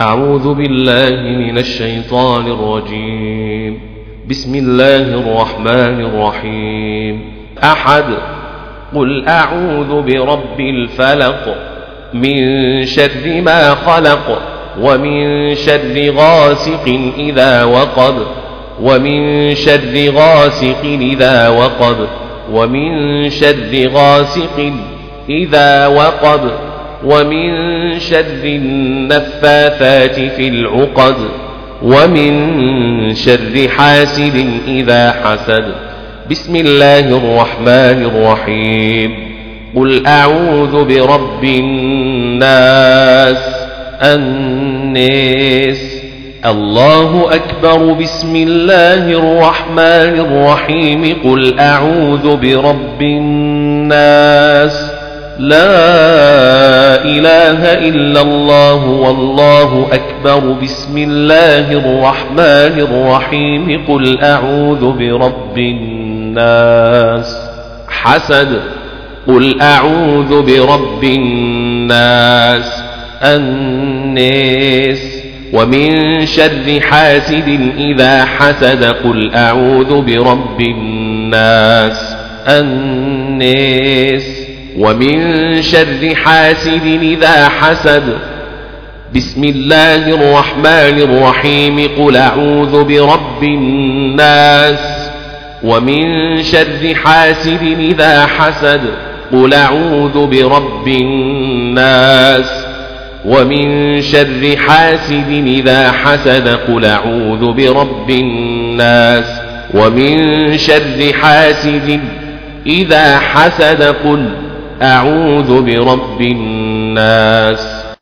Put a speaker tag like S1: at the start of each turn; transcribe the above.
S1: أعوذ بالله من الشيطان الرجيم. بسم الله الرحمن الرحيم. أحد. قل أعوذ برب الفلق. من شر ما خلق. ومن شر غاسق إذا وقب. ومن شر غاسق إذا وقب. ومن شر غاسق إذا وقب. ومن شر النفاثات في العقد ومن شر حاسد إذا حسد. بسم الله الرحمن الرحيم. قل أعوذ برب الناس الناس. الله أكبر. بسم الله الرحمن الرحيم. قل أعوذ برب الناس. لا إله إلا الله والله أكبر. بسم الله الرحمن الرحيم. قل أعوذ برب الناس. حسد. قل أعوذ برب الناس. الناس. ومن شر حاسد إذا حسد. قل أعوذ برب الناس. الناس. ومن شر حاسد إذا حسد. بسم الله الرحمن الرحيم. قل أعوذ برب الناس. ومن شر حاسد إذا حسد. قل أعوذ برب الناس. ومن شر حاسد إذا حسد. قل أعوذ برب الناس. ومن شر حاسد إذا حسد. قل أعوذ برب الناس.